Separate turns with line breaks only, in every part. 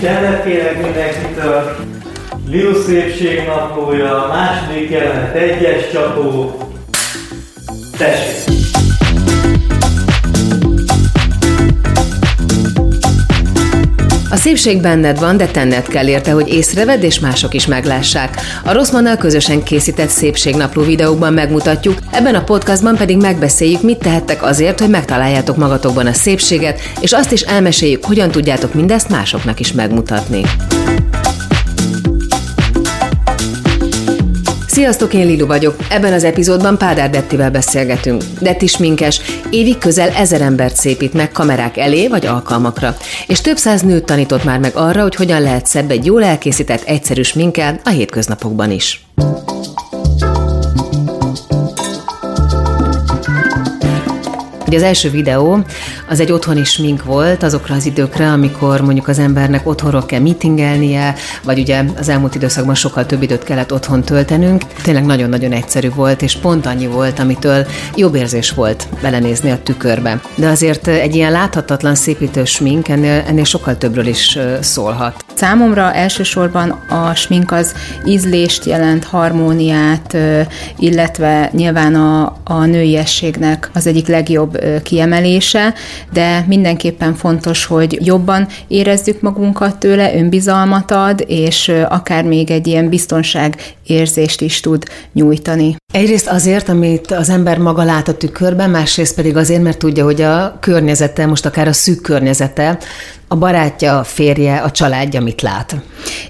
Csendet kérek mindenkitől. Liu szépségnaplója, második jelenet, egyes csapó. Tessék!
A szépség benned van, de tenned kell érte, hogy észrevedd és mások is meglássák. A Rosszmannal közösen készített szépségnapló videókban megmutatjuk, ebben a podcastban pedig megbeszéljük, mit tehettek azért, hogy megtaláljátok magatokban a szépséget, és azt is elmeséljük, hogyan tudjátok mindezt másoknak is megmutatni. Sziasztok, én Lilu vagyok. Ebben az epizódban Pádár Dettivel beszélgetünk. Detti sminkes, évig közel ezer embert szépít meg kamerák elé vagy alkalmakra. És több száz nőt tanított már meg arra, hogy hogyan lehet szebb egy jól elkészített, egyszerű sminkel a hétköznapokban is. Ugye az első videó az egy otthoni smink volt azokra az időkre, amikor mondjuk az embernek otthonról kell meetingelnie, vagy ugye az elmúlt időszakban sokkal több időt kellett otthon töltenünk. Tényleg nagyon-nagyon egyszerű volt, és pont annyi volt, amitől jobb érzés volt belenézni a tükörbe. De azért egy ilyen láthatatlan szépítő smink ennél, ennél sokkal többről is szólhat.
Számomra elsősorban a smink az ízlést jelent, harmóniát, illetve nyilván a, a nőiességnek az egyik legjobb kiemelése, de mindenképpen fontos, hogy jobban érezzük magunkat tőle, önbizalmat ad, és akár még egy ilyen biztonságérzést is tud nyújtani.
Egyrészt azért, amit az ember maga lát a tükörben, másrészt pedig azért, mert tudja, hogy a környezete, most akár a szűk környezete, a barátja, a férje, a családja mit lát?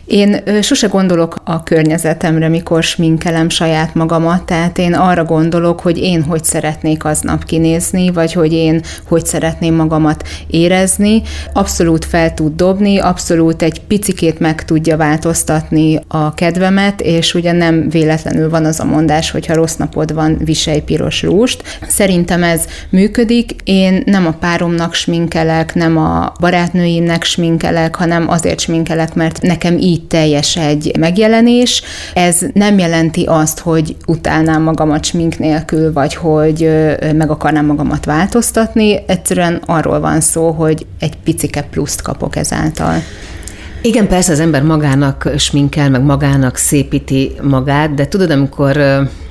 Én sose gondolok a környezetemre, mikor sminkelem saját magamat, tehát én arra gondolok, hogy én hogy szeretnék aznap kinézni, vagy hogy én hogy szeretném magamat érezni. Abszolút fel tud dobni, abszolút egy picikét meg tudja változtatni a kedvemet, és ugye nem véletlenül van az a mondás, hogy ha rossz napod van, viselj piros rúst. Szerintem ez működik. Én nem a páromnak sminkelek, nem a barátnői barátnőimnek sminkelek, hanem azért sminkelek, mert nekem így teljes egy megjelenés. Ez nem jelenti azt, hogy utálnám magamat smink nélkül, vagy hogy meg akarnám magamat változtatni. Egyszerűen arról van szó, hogy egy picike pluszt kapok ezáltal.
Igen, persze az ember magának sminkel, meg magának szépíti magát, de tudod, amikor,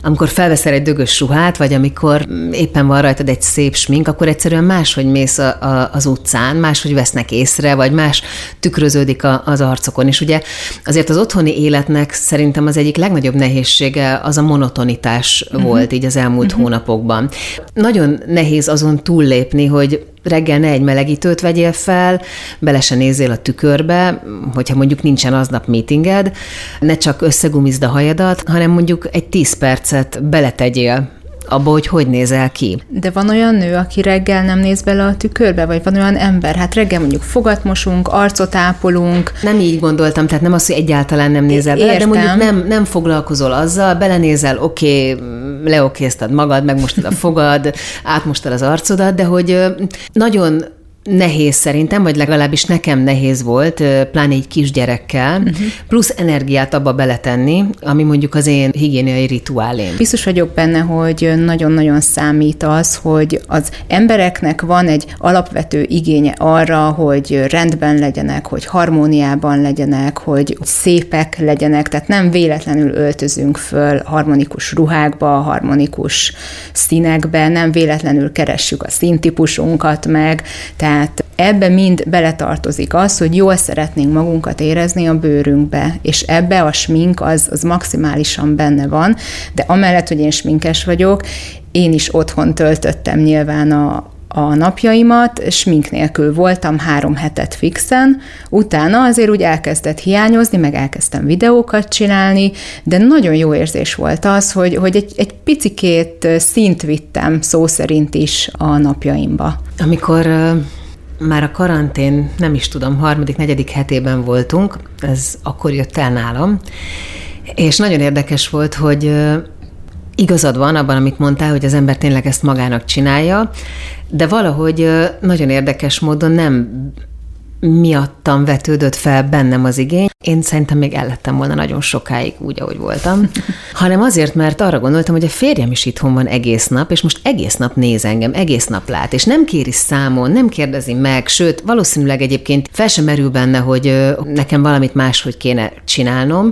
amikor felveszel egy dögös ruhát, vagy amikor éppen van rajtad egy szép smink, akkor egyszerűen máshogy mész a, a, az utcán, máshogy vesznek észre, vagy más tükröződik a, az arcokon. És ugye azért az otthoni életnek szerintem az egyik legnagyobb nehézsége az a monotonitás uh-huh. volt így az elmúlt uh-huh. hónapokban. Nagyon nehéz azon túllépni, hogy reggel ne egy melegítőt vegyél fel, bele se nézzél a tükörbe, hogyha mondjuk nincsen aznap meetinged, ne csak összegumizd a hajadat, hanem mondjuk egy 10 percet beletegyél abba, hogy hogy nézel ki.
De van olyan nő, aki reggel nem néz bele a tükörbe, vagy van olyan ember, hát reggel mondjuk fogat mosunk, arcot ápolunk.
Nem így gondoltam, tehát nem az, hogy egyáltalán nem nézel bele, Értem. de mondjuk nem, nem foglalkozol azzal, belenézel, oké, okay, leokéztad magad, megmostad a fogad, átmostad az arcodat, de hogy nagyon nehéz szerintem, vagy legalábbis nekem nehéz volt, pláne egy kisgyerekkel, uh-huh. plusz energiát abba beletenni, ami mondjuk az én higiéniai rituálém.
Biztos vagyok benne, hogy nagyon-nagyon számít az, hogy az embereknek van egy alapvető igénye arra, hogy rendben legyenek, hogy harmóniában legyenek, hogy szépek legyenek, tehát nem véletlenül öltözünk föl harmonikus ruhákba, harmonikus színekbe, nem véletlenül keressük a színtípusunkat meg, tehát tehát ebbe mind beletartozik az, hogy jól szeretnénk magunkat érezni a bőrünkbe, és ebbe a smink az, az maximálisan benne van, de amellett, hogy én sminkes vagyok, én is otthon töltöttem nyilván a, a napjaimat, smink nélkül voltam három hetet fixen, utána azért úgy elkezdett hiányozni, meg elkezdtem videókat csinálni, de nagyon jó érzés volt az, hogy, hogy egy, egy picikét szint vittem szó szerint is a napjaimba.
Amikor már a karantén, nem is tudom, harmadik, negyedik hetében voltunk, ez akkor jött el nálam, és nagyon érdekes volt, hogy igazad van abban, amit mondtál, hogy az ember tényleg ezt magának csinálja, de valahogy nagyon érdekes módon nem miattam vetődött fel bennem az igény. Én szerintem még ellettem volna nagyon sokáig úgy, ahogy voltam, hanem azért, mert arra gondoltam, hogy a férjem is itthon van egész nap, és most egész nap néz engem, egész nap lát, és nem kéri számon, nem kérdezi meg, sőt, valószínűleg egyébként fel sem merül benne, hogy nekem valamit máshogy kéne csinálnom,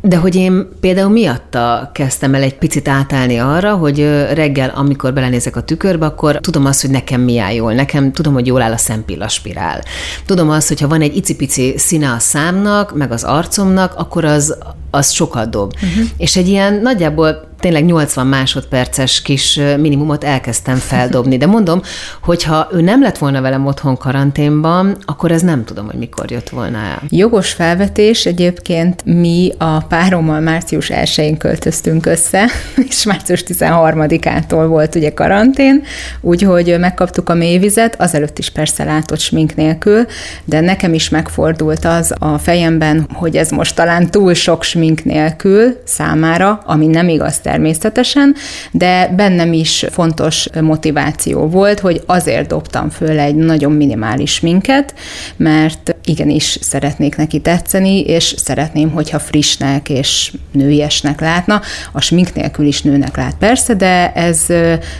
de hogy én például miatta kezdtem el egy picit átállni arra, hogy reggel, amikor belenézek a tükörbe, akkor tudom azt, hogy nekem mi áll jól. Nekem tudom, hogy jól áll a szempillaspirál. Tudom azt, hogy ha van egy icipici színe a számnak, meg az arcomnak, akkor az, az sokat dob. Uh-huh. És egy ilyen nagyjából tényleg 80 másodperces kis minimumot elkezdtem feldobni. De mondom, hogy ha ő nem lett volna velem otthon karanténban, akkor ez nem tudom, hogy mikor jött volna el.
Jogos felvetés, egyébként mi a párommal március 1-én költöztünk össze, és március 13-ától volt ugye karantén, úgyhogy megkaptuk a mélyvizet, azelőtt is persze látott smink nélkül, de nekem is megfordult az a fejemben, hogy ez most talán túl sok smink nélkül számára, ami nem igaz természetesen, de bennem is fontos motiváció volt, hogy azért dobtam föl egy nagyon minimális minket, mert igenis szeretnék neki tetszeni, és szeretném, hogyha frissnek és nőiesnek látna. A smink nélkül is nőnek lát persze, de ez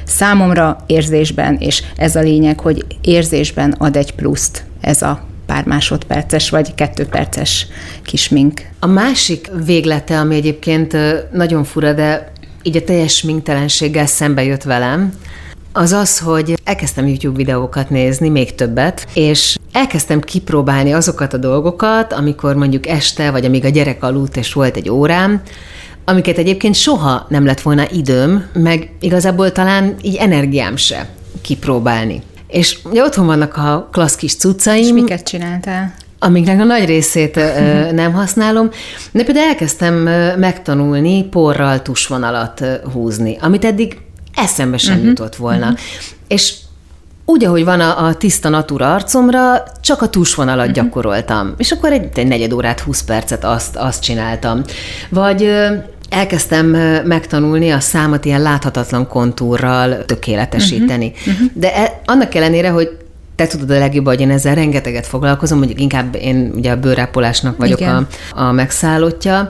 számomra érzésben, és ez a lényeg, hogy érzésben ad egy pluszt ez a pár másodperces vagy kettő perces kis mink.
A másik véglete, ami egyébként nagyon fura, de így a teljes sminktelenséggel szembe jött velem, az az, hogy elkezdtem YouTube videókat nézni, még többet, és elkezdtem kipróbálni azokat a dolgokat, amikor mondjuk este, vagy amíg a gyerek aludt, és volt egy órám, amiket egyébként soha nem lett volna időm, meg igazából talán így energiám se kipróbálni. És ugye otthon vannak a klassz kis cuccaim. És
miket csináltál?
Amiknek a nagy részét nem használom, de például elkezdtem megtanulni porral tusvonalat húzni, amit eddig eszembe sem uh-huh. jutott volna. Uh-huh. És úgy, ahogy van a, a tiszta natura arcomra, csak a tusvonalat uh-huh. gyakoroltam. És akkor egy, egy negyed órát, 20 percet azt, azt csináltam. Vagy elkezdtem megtanulni a számat ilyen láthatatlan kontúrral tökéletesíteni. Uh-huh. Uh-huh. De e, annak ellenére, hogy te tudod a legjobb, hogy én ezzel rengeteget foglalkozom, mondjuk inkább én ugye a bőrápolásnak vagyok a, a megszállottja,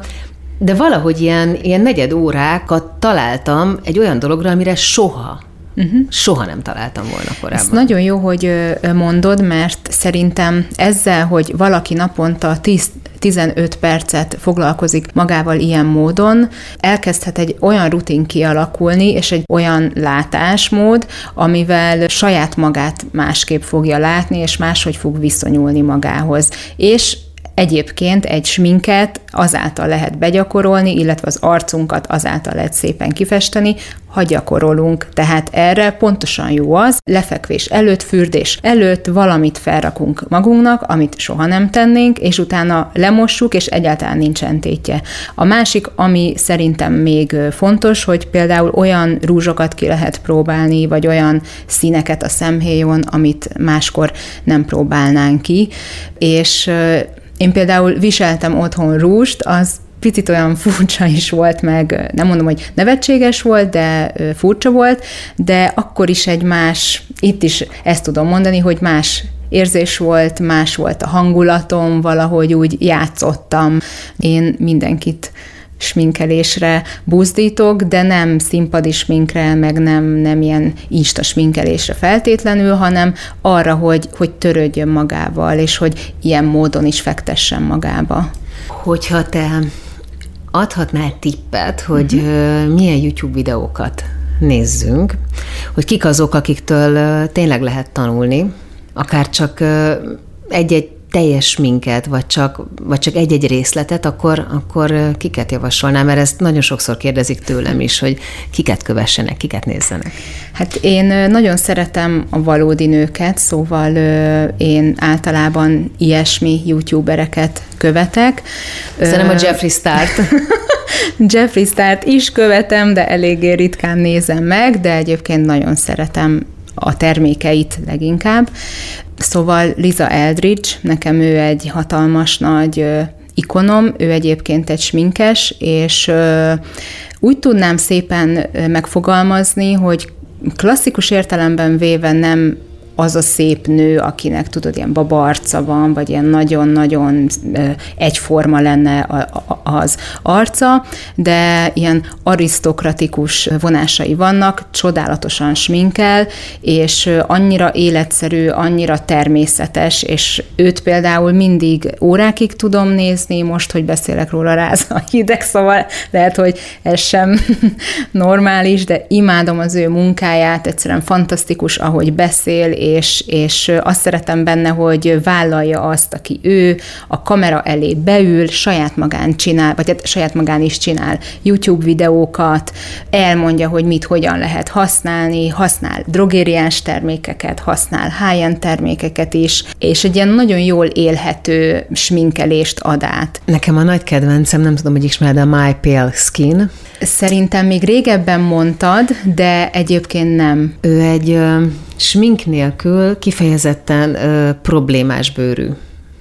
de valahogy ilyen, ilyen negyed órákat találtam egy olyan dologra, amire soha Uh-huh. Soha nem találtam volna korábban. Ez
nagyon jó, hogy mondod, mert szerintem ezzel, hogy valaki naponta 10 15 percet foglalkozik magával ilyen módon, elkezdhet egy olyan rutin kialakulni, és egy olyan látásmód, amivel saját magát másképp fogja látni, és máshogy fog viszonyulni magához. És Egyébként egy sminket azáltal lehet begyakorolni, illetve az arcunkat azáltal lehet szépen kifesteni, ha gyakorolunk. Tehát erre pontosan jó az, lefekvés előtt, fürdés előtt valamit felrakunk magunknak, amit soha nem tennénk, és utána lemossuk, és egyáltalán nincsen tétje. A másik, ami szerintem még fontos, hogy például olyan rúzsokat ki lehet próbálni, vagy olyan színeket a szemhéjon, amit máskor nem próbálnánk ki, és én például viseltem otthon rúst, az picit olyan furcsa is volt, meg nem mondom, hogy nevetséges volt, de furcsa volt, de akkor is egy más, itt is ezt tudom mondani, hogy más érzés volt, más volt a hangulatom, valahogy úgy játszottam. Én mindenkit sminkelésre buzdítok, de nem színpadi sminkre, meg nem, nem ilyen insta sminkelésre feltétlenül, hanem arra, hogy, hogy törődjön magával, és hogy ilyen módon is fektessen magába.
Hogyha te adhatnál tippet, hogy uh-huh. milyen YouTube videókat nézzünk, hogy kik azok, akiktől tényleg lehet tanulni, akár csak egy-egy teljes minket, vagy csak, vagy csak egy-egy részletet, akkor, akkor kiket javasolnám, mert ezt nagyon sokszor kérdezik tőlem is, hogy kiket kövessenek, kiket nézzenek.
Hát én nagyon szeretem a valódi nőket, szóval én általában ilyesmi youtubereket követek.
Szerintem a Jeffree Start.
Jeffree Start is követem, de eléggé ritkán nézem meg, de egyébként nagyon szeretem a termékeit leginkább. Szóval Liza Eldridge, nekem ő egy hatalmas nagy ikonom, ő egyébként egy sminkes, és úgy tudnám szépen megfogalmazni, hogy klasszikus értelemben véve nem az a szép nő, akinek tudod, ilyen babarca van, vagy ilyen nagyon-nagyon egyforma lenne az arca, de ilyen arisztokratikus vonásai vannak, csodálatosan sminkel, és annyira életszerű, annyira természetes, és őt például mindig órákig tudom nézni, most, hogy beszélek róla, ráz a hideg, szóval lehet, hogy ez sem normális, de imádom az ő munkáját, egyszerűen fantasztikus, ahogy beszél, és, és azt szeretem benne, hogy vállalja azt, aki ő, a kamera elé beül, saját magán csinál, vagy hát saját magán is csinál YouTube videókat, elmondja, hogy mit hogyan lehet használni, használ drogériás termékeket, használ high-end termékeket is, és egy ilyen nagyon jól élhető sminkelést ad át.
Nekem a nagy kedvencem, nem tudom, hogy ismered a My Pale Skin.
Szerintem még régebben mondtad, de egyébként nem.
Ő egy smink nélkül kifejezetten ö, problémás bőrű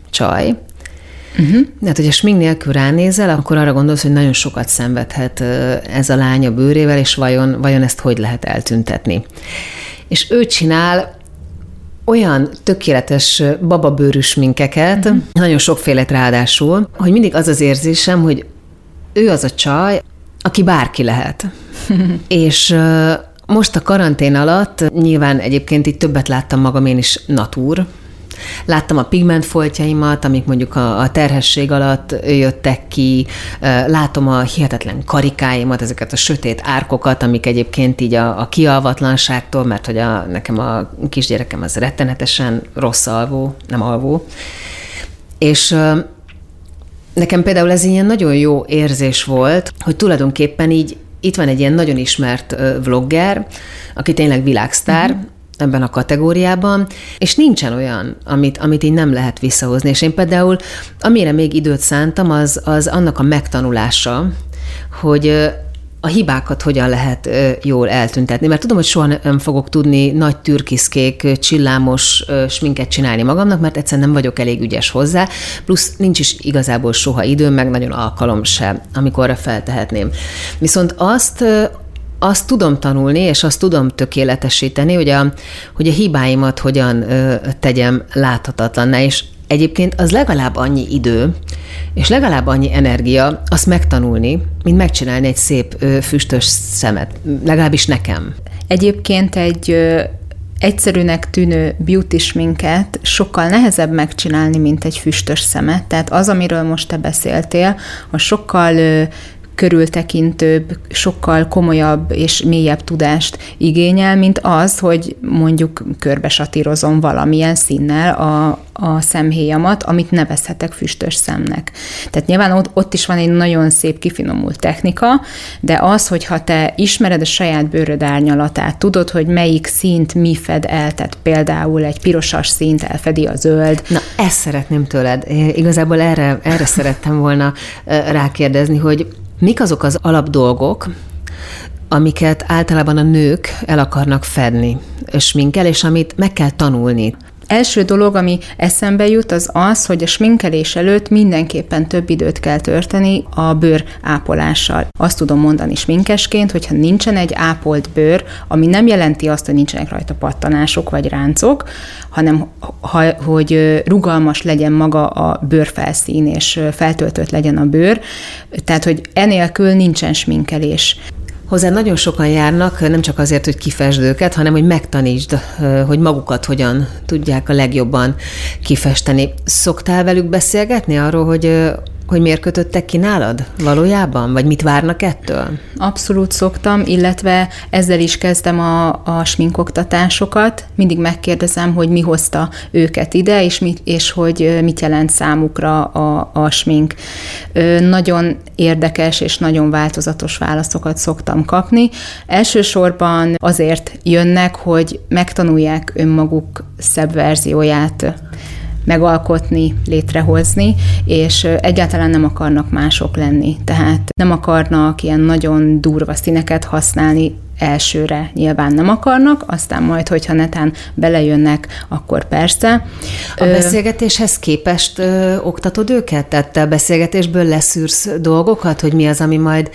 csaj. Uh-huh. Tehát, hogyha smink nélkül ránézel, akkor arra gondolsz, hogy nagyon sokat szenvedhet ez a lány a bőrével, és vajon, vajon ezt hogy lehet eltüntetni. És ő csinál olyan tökéletes bababőrűs minkeket, uh-huh. nagyon sokféle ráadásul, hogy mindig az az érzésem, hogy ő az a csaj, aki bárki lehet. és most a karantén alatt nyilván egyébként itt többet láttam magam én is natúr, Láttam a pigmentfoltjaimat, amik mondjuk a, a terhesség alatt jöttek ki, látom a hihetetlen karikáimat, ezeket a sötét árkokat, amik egyébként így a, a kialvatlanságtól, mert hogy a, nekem a kisgyerekem az rettenetesen rossz alvó, nem alvó. És nekem például ez ilyen nagyon jó érzés volt, hogy tulajdonképpen így itt van egy ilyen nagyon ismert vlogger, aki tényleg világsztár, uh-huh ebben a kategóriában, és nincsen olyan, amit, amit így nem lehet visszahozni. És én például, amire még időt szántam, az, az annak a megtanulása, hogy a hibákat hogyan lehet jól eltüntetni. Mert tudom, hogy soha nem fogok tudni nagy türkiszkék, csillámos sminket csinálni magamnak, mert egyszerűen nem vagyok elég ügyes hozzá, plusz nincs is igazából soha időm, meg nagyon alkalom se, amikorra feltehetném. Viszont azt, azt tudom tanulni, és azt tudom tökéletesíteni, hogy a, hogy a hibáimat hogyan ö, tegyem láthatatlanná, és egyébként az legalább annyi idő, és legalább annyi energia azt megtanulni, mint megcsinálni egy szép füstös szemet. Legalábbis nekem.
Egyébként egy egyszerűnek tűnő beauty minket sokkal nehezebb megcsinálni, mint egy füstös szemet. Tehát az, amiről most te beszéltél, az sokkal körültekintőbb, sokkal komolyabb és mélyebb tudást igényel, mint az, hogy mondjuk körbesatírozom valamilyen színnel a, a szemhéjamat, amit nevezhetek füstös szemnek. Tehát nyilván ott, ott is van egy nagyon szép kifinomult technika, de az, hogyha te ismered a saját bőröd árnyalatát, tudod, hogy melyik színt mi fed el, tehát például egy pirosas színt elfedi a zöld.
Na, ezt szeretném tőled. Igazából erre, erre szerettem volna rákérdezni, hogy Mik azok az alapdolgok, amiket általában a nők el akarnak fedni sminkel, és amit meg kell tanulni?
Első dolog, ami eszembe jut, az az, hogy a sminkelés előtt mindenképpen több időt kell törteni a bőr ápolással. Azt tudom mondani sminkesként, hogyha nincsen egy ápolt bőr, ami nem jelenti azt, hogy nincsenek rajta pattanások vagy ráncok, hanem ha, hogy rugalmas legyen maga a bőrfelszín, és feltöltött legyen a bőr, tehát, hogy enélkül nincsen sminkelés.
Hozzá nagyon sokan járnak, nem csak azért, hogy kifesd őket, hanem hogy megtanítsd, hogy magukat hogyan tudják a legjobban kifesteni. Szoktál velük beszélgetni arról, hogy hogy miért kötöttek ki nálad valójában? Vagy mit várnak ettől?
Abszolút szoktam, illetve ezzel is kezdem a, a sminkoktatásokat. Mindig megkérdezem, hogy mi hozta őket ide, és, mit, és hogy mit jelent számukra a, a smink. Nagyon érdekes és nagyon változatos válaszokat szoktam kapni. Elsősorban azért jönnek, hogy megtanulják önmaguk szebb verzióját megalkotni, létrehozni, és egyáltalán nem akarnak mások lenni. Tehát nem akarnak ilyen nagyon durva színeket használni, elsőre nyilván nem akarnak, aztán majd, hogyha netán belejönnek, akkor persze.
A beszélgetéshez képest ö, oktatod őket? Tehát te a beszélgetésből leszűrsz dolgokat, hogy mi az, ami majd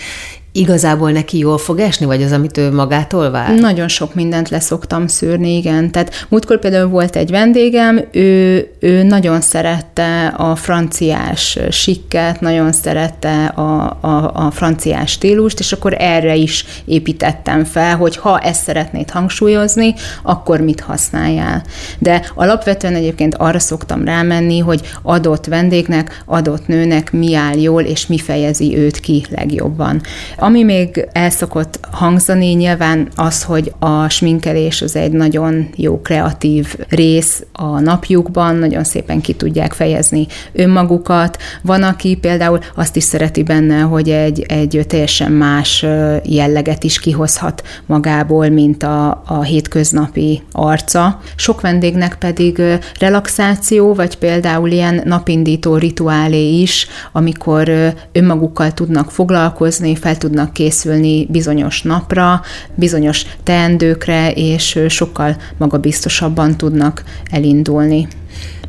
igazából neki jól fog esni, vagy az, amit ő magától vár?
Nagyon sok mindent leszoktam szűrni, igen. Tehát múltkor például volt egy vendégem, ő, ő nagyon szerette a franciás sikket, nagyon szerette a, a, a franciás stílust, és akkor erre is építettem fel, hogy ha ezt szeretnéd hangsúlyozni, akkor mit használjál. De alapvetően egyébként arra szoktam rámenni, hogy adott vendégnek, adott nőnek mi áll jól, és mi fejezi őt ki legjobban. Ami még el szokott hangzani, nyilván az, hogy a sminkelés az egy nagyon jó kreatív rész a napjukban, nagyon szépen ki tudják fejezni önmagukat. Van, aki például azt is szereti benne, hogy egy, egy teljesen más jelleget is kihozhat magából, mint a, a hétköznapi arca. Sok vendégnek pedig relaxáció, vagy például ilyen napindító rituálé is, amikor önmagukkal tudnak foglalkozni, fel tudnak készülni bizonyos napra, bizonyos teendőkre, és sokkal magabiztosabban tudnak elindulni.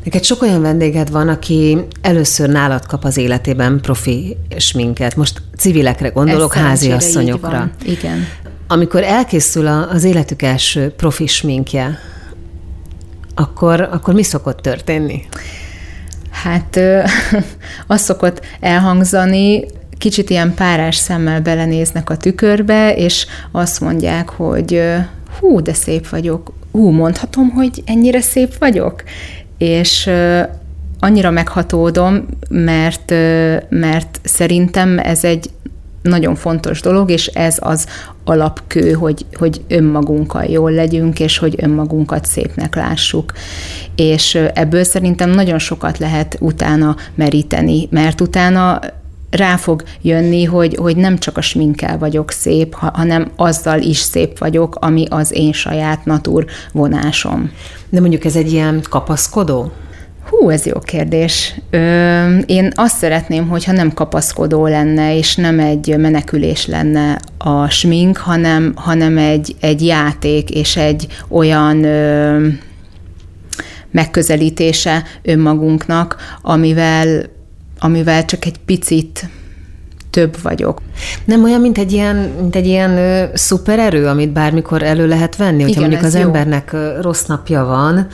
Neked sok olyan vendéged van, aki először nálad kap az életében profi sminket. Most civilekre gondolok, háziasszonyokra.
Igen.
Amikor elkészül az életük első profi sminkje, akkor, akkor mi szokott történni?
Hát az szokott elhangzani, kicsit ilyen párás szemmel belenéznek a tükörbe, és azt mondják, hogy hú, de szép vagyok. Hú, mondhatom, hogy ennyire szép vagyok? És annyira meghatódom, mert, mert szerintem ez egy nagyon fontos dolog, és ez az alapkő, hogy, hogy önmagunkkal jól legyünk, és hogy önmagunkat szépnek lássuk. És ebből szerintem nagyon sokat lehet utána meríteni, mert utána rá fog jönni, hogy, hogy nem csak a sminkkel vagyok szép, hanem azzal is szép vagyok, ami az én saját natúr vonásom.
De mondjuk ez egy ilyen kapaszkodó?
Hú, ez jó kérdés. Ö, én azt szeretném, hogyha nem kapaszkodó lenne, és nem egy menekülés lenne a smink, hanem, hanem egy, egy játék, és egy olyan ö, megközelítése önmagunknak, amivel amivel csak egy picit több vagyok.
Nem olyan, mint egy ilyen, mint egy ilyen ö, szupererő, amit bármikor elő lehet venni, hogyha Igen, mondjuk az jó. embernek rossz napja van,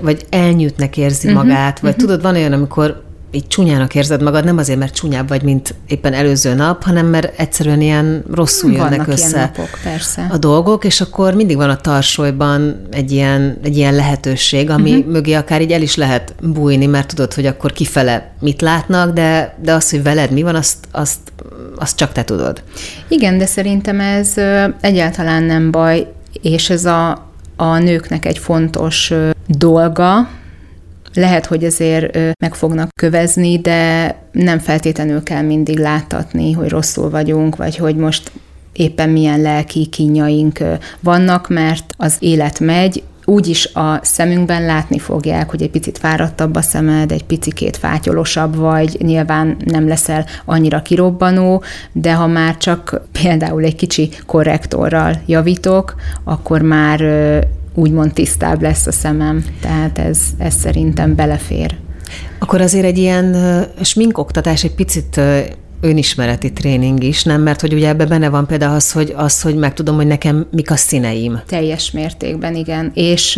vagy elnyűtnek érzi uh-huh, magát, vagy uh-huh. tudod, van olyan, amikor így csúnyának érzed magad, nem azért, mert csúnyább vagy, mint éppen előző nap, hanem mert egyszerűen ilyen rosszul jönnek Vannak össze
napok, persze.
a dolgok, és akkor mindig van a tarsolyban egy ilyen, egy ilyen lehetőség, ami uh-huh. mögé akár így el is lehet bújni, mert tudod, hogy akkor kifele mit látnak, de, de az, hogy veled mi van, azt, azt, azt csak te tudod.
Igen, de szerintem ez egyáltalán nem baj, és ez a, a nőknek egy fontos dolga, lehet, hogy ezért meg fognak kövezni, de nem feltétlenül kell mindig láttatni, hogy rosszul vagyunk, vagy hogy most éppen milyen lelki kínjaink vannak, mert az élet megy, úgyis a szemünkben látni fogják, hogy egy picit fáradtabb a szemed, egy picikét fátyolosabb vagy, nyilván nem leszel annyira kirobbanó, de ha már csak például egy kicsi korrektorral javítok, akkor már úgymond tisztább lesz a szemem, tehát ez, ez szerintem belefér.
Akkor azért egy ilyen sminkoktatás egy picit önismereti tréning is, nem? Mert hogy ugye ebben benne van például az, hogy, az, hogy megtudom, hogy nekem mik a színeim.
Teljes mértékben, igen. És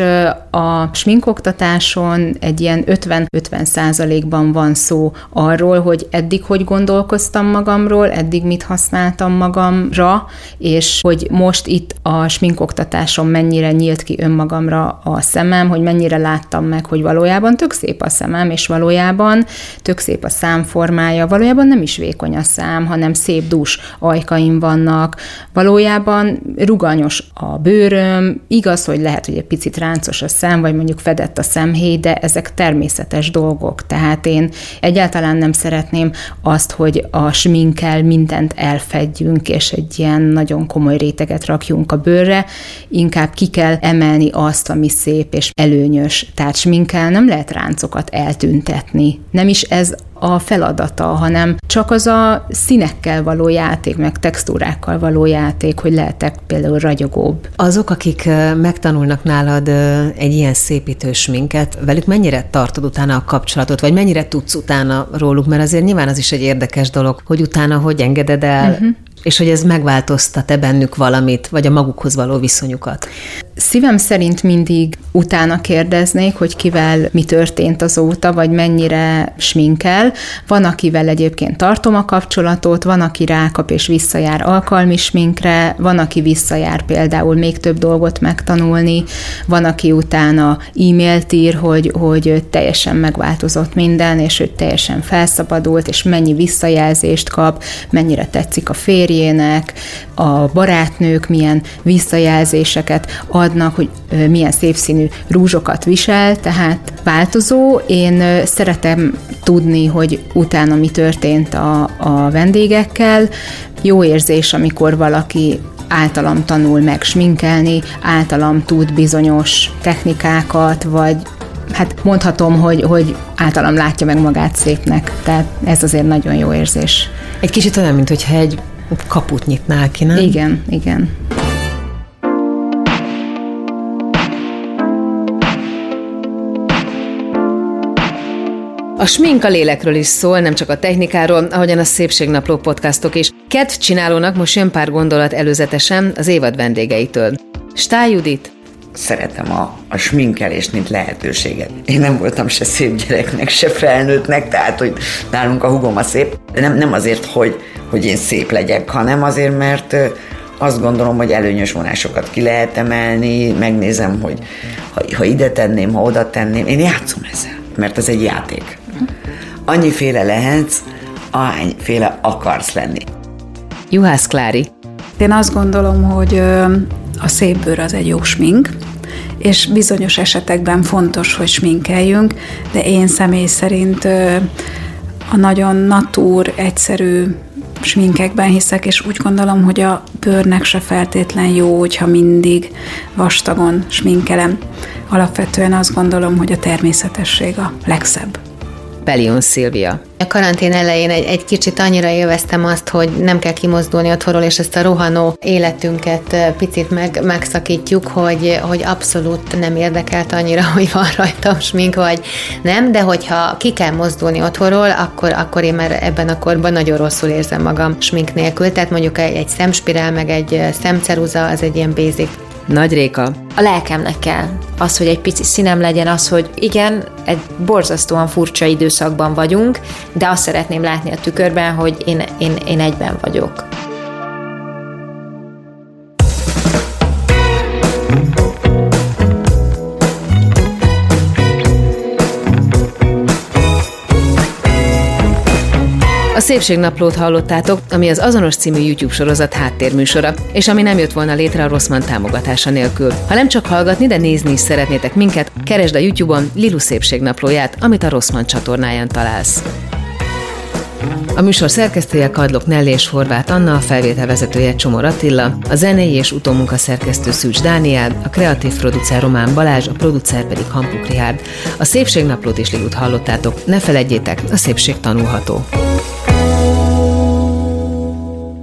a sminkoktatáson egy ilyen 50-50 százalékban van szó arról, hogy eddig hogy gondolkoztam magamról, eddig mit használtam magamra, és hogy most itt a sminkoktatáson mennyire nyílt ki önmagamra a szemem, hogy mennyire láttam meg, hogy valójában tök szép a szemem, és valójában tök szép a számformája, valójában nem is vékony vékony a hanem szép dús ajkaim vannak. Valójában ruganyos a bőröm, igaz, hogy lehet, hogy egy picit ráncos a szem, vagy mondjuk fedett a szemhéj, de ezek természetes dolgok. Tehát én egyáltalán nem szeretném azt, hogy a sminkel mindent elfedjünk, és egy ilyen nagyon komoly réteget rakjunk a bőrre, inkább ki kell emelni azt, ami szép és előnyös. Tehát sminkel nem lehet ráncokat eltüntetni. Nem is ez a feladata, hanem csak az a színekkel való játék, meg textúrákkal való játék, hogy lehetek például ragyogóbb.
Azok, akik megtanulnak nálad egy ilyen szépítős minket, velük mennyire tartod utána a kapcsolatot, vagy mennyire tudsz utána róluk, mert azért nyilván az is egy érdekes dolog, hogy utána hogy engeded el uh-huh és hogy ez megváltoztat-e bennük valamit, vagy a magukhoz való viszonyukat?
Szívem szerint mindig utána kérdeznék, hogy kivel mi történt azóta, vagy mennyire sminkel. Van, akivel egyébként tartom a kapcsolatot, van, aki rákap és visszajár alkalmi sminkre, van, aki visszajár például még több dolgot megtanulni, van, aki utána e-mailt ír, hogy, hogy teljesen megváltozott minden, és ő teljesen felszabadult, és mennyi visszajelzést kap, mennyire tetszik a férjének, a barátnők milyen visszajelzéseket adnak, hogy milyen szépszínű rúzsokat visel, tehát változó. Én szeretem tudni, hogy utána mi történt a, a vendégekkel. Jó érzés, amikor valaki általam tanul meg sminkelni, általam tud bizonyos technikákat, vagy hát mondhatom, hogy, hogy általam látja meg magát szépnek. Tehát ez azért nagyon jó érzés.
Egy kicsit olyan, mintha egy kaput nyitnál ki, nem?
Igen, igen.
A smink a lélekről is szól, nem csak a technikáról, ahogyan a Szépségnapló podcastok is. Kedv csinálónak most jön pár gondolat előzetesen az évad vendégeitől. Stály Judit,
szeretem a, a sminkelést, mint lehetőséget. Én nem voltam se szép gyereknek, se felnőttnek, tehát, hogy nálunk a hugom a szép, nem, nem azért, hogy, hogy én szép legyek, hanem azért, mert azt gondolom, hogy előnyös vonásokat ki lehet emelni, megnézem, hogy ha, ha ide tenném, ha oda tenném, én játszom ezzel, mert ez egy játék. Annyiféle lehetsz, ahányféle akarsz lenni.
Juhász Klári.
Én azt gondolom, hogy a szép bőr az egy jó smink, és bizonyos esetekben fontos, hogy sminkeljünk, de én személy szerint a nagyon natúr, egyszerű sminkekben hiszek, és úgy gondolom, hogy a bőrnek se feltétlen jó, hogyha mindig vastagon sminkelem. Alapvetően azt gondolom, hogy a természetesség a legszebb.
Pelion Szilvia.
A karantén elején egy, egy kicsit annyira élveztem azt, hogy nem kell kimozdulni otthonról, és ezt a rohanó életünket picit meg, megszakítjuk, hogy, hogy abszolút nem érdekelt annyira, hogy van rajtam smink, vagy nem, de hogyha ki kell mozdulni otthonról, akkor, akkor én már ebben a korban nagyon rosszul érzem magam smink nélkül, tehát mondjuk egy, egy szemspirál, meg egy szemceruza, az egy ilyen basic
nagy Réka.
A lelkemnek kell. Az, hogy egy pici színem legyen, az, hogy igen, egy borzasztóan furcsa időszakban vagyunk, de azt szeretném látni a tükörben, hogy én, én, én egyben vagyok.
Szépségnaplót hallottátok, ami az azonos című YouTube sorozat háttérműsora, és ami nem jött volna létre a Rosszman támogatása nélkül. Ha nem csak hallgatni, de nézni is szeretnétek minket, keresd a YouTube-on Lilu Szépségnaplóját, amit a Rosszman csatornáján találsz. A műsor szerkesztője Kadlok Nelly és Horváth Anna, a felvételvezetője Csomor Attila, a zenei és utómunka szerkesztő Szűcs Dániel, a kreatív producer Román Balázs, a producer pedig Hampuk Rihárd. A Szépségnaplót is Lilut hallottátok, ne feledjétek, a szépség tanulható.